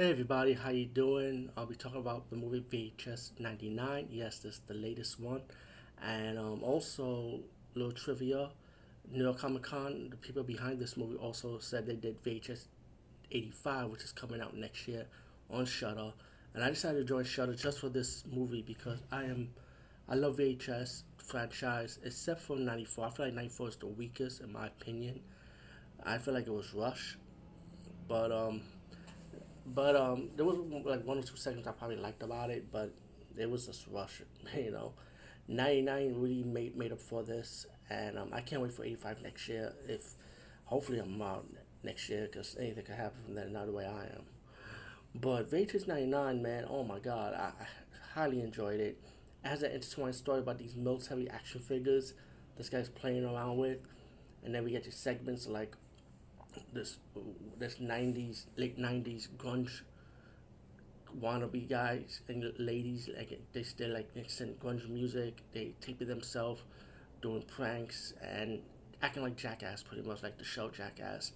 Hey everybody, how you doing? I'll be talking about the movie VHS 99. Yes, this is the latest one. And um, also, little trivia, New York Comic Con, the people behind this movie also said they did VHS 85, which is coming out next year on Shudder. And I decided to join Shudder just for this movie because I am, I love VHS franchise, except for 94. I feel like 94 is the weakest in my opinion. I feel like it was rushed. But um, but um, there was like one or two seconds I probably liked about it, but it was just rush. You know, ninety nine really made made up for this, and um, I can't wait for eighty five next year. If hopefully I'm out next year, because anything could happen from then. Not the way I am. But VHS ninety nine, man, oh my god, I, I highly enjoyed it. Has an intertwined story about these military action figures this guy's playing around with, and then we get to segments like this this 90s late 90s grunge wannabe guys and ladies like they still like listen grunge music they tape themselves doing pranks and acting like jackass pretty much like the show jackass.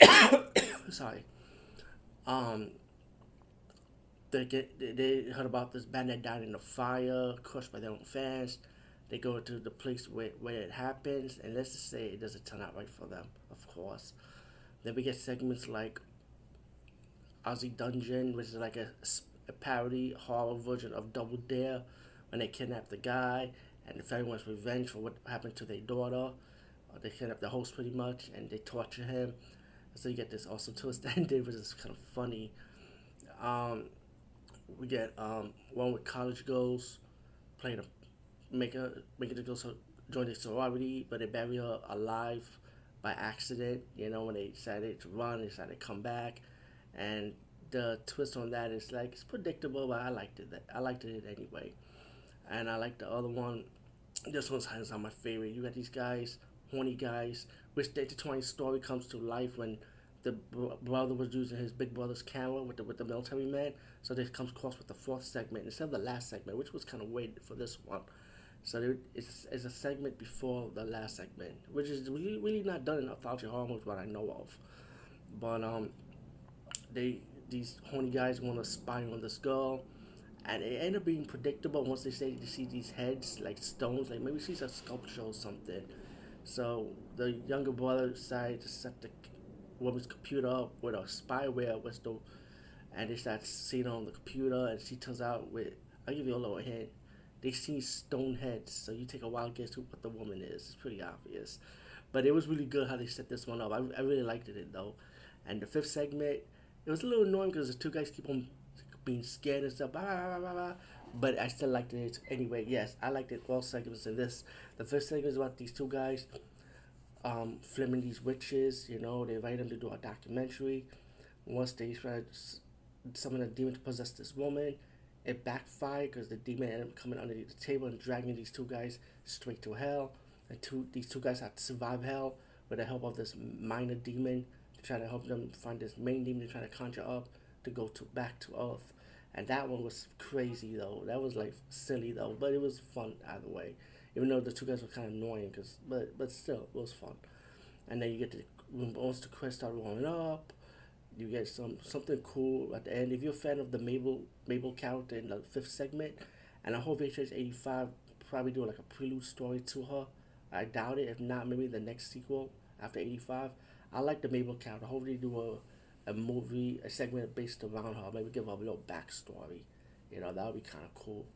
Sorry. Um they get they heard about this band that died in a fire crushed by their own fans they go to the place where, where it happens, and let's just say it doesn't turn out right for them, of course. Then we get segments like Ozzy Dungeon, which is like a, a parody horror version of Double Dare, when they kidnap the guy, and the family wants revenge for what happened to their daughter. Or they kidnap the host pretty much, and they torture him. So you get this awesome twist ending, which is kind of funny. Um, we get um, one with college girls playing a make a make it to go so join the sorority, but they bury her alive by accident. You know when they decided to run, they decided to come back, and the twist on that is like it's predictable, but I liked it. I liked it anyway, and I like the other one. This one's hands on my favorite. You got these guys, horny guys, which the intertwined story comes to life when the brother was using his big brother's camera with the with the military man. So this comes across with the fourth segment instead of the last segment, which was kind of weird for this one. So it's, it's a segment before the last segment, which is really, really not done in anthology horror what I know of. But um, they these horny guys want to spy on this girl, and it ended up being predictable once they say they see these heads like stones, like maybe she's a sculpture or something. So the younger brother decided to set the woman's computer up with a spyware whistle, and they start seeing on the computer, and she turns out with I'll give you a little hint they see stone heads, so you take a wild guess who what the woman is. It's pretty obvious, but it was really good how they set this one up. I, I really liked it though, and the fifth segment it was a little annoying because the two guys keep on being scared and stuff. Blah, blah, blah, but I still liked it anyway. Yes, I liked it. All segments in this. The first segment is about these two guys, um, filming these witches. You know, they invite them to do a documentary. Once they try to summon a demon to possess this woman, it backfired because the demon ended up coming underneath the table and dragging these two guys straight to hell. And two these two guys had to survive hell with the help of this minor demon to try to help them find this main demon to try to conjure up to go to back to Earth. And that one was crazy though. That was like silly though, but it was fun either way. Even though the two guys were kind of annoying, cause but but still it was fun. And then you get the once the quest started warming up, you get some something cool at the end. If you're a fan of the Mabel Mabel character in the fifth segment, and I hope VHS eighty five probably do like a prelude story to her. I doubt it. If not, maybe the next sequel after eighty five. I like the Mabel character. Hopefully, do a, a movie, a segment based around her. Maybe give her a little backstory. You know, that would be kind of cool.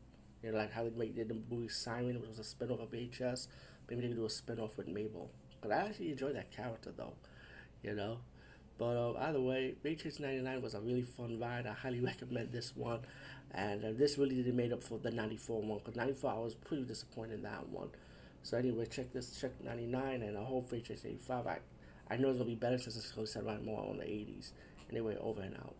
You know, like how they made the movie Siren, which was a spin off of VHS. Maybe they do a spin off with Mabel. But I actually enjoy that character though. You know. But uh, either way, VHS 99 was a really fun ride. I highly recommend this one. And uh, this really did made up for the 94 one. Because 94, I was pretty disappointed in that one. So anyway, check this, check 99. And I hope VHS 85, I, I know it's going to be better since it's going to set around more on the 80s. Anyway, over and out.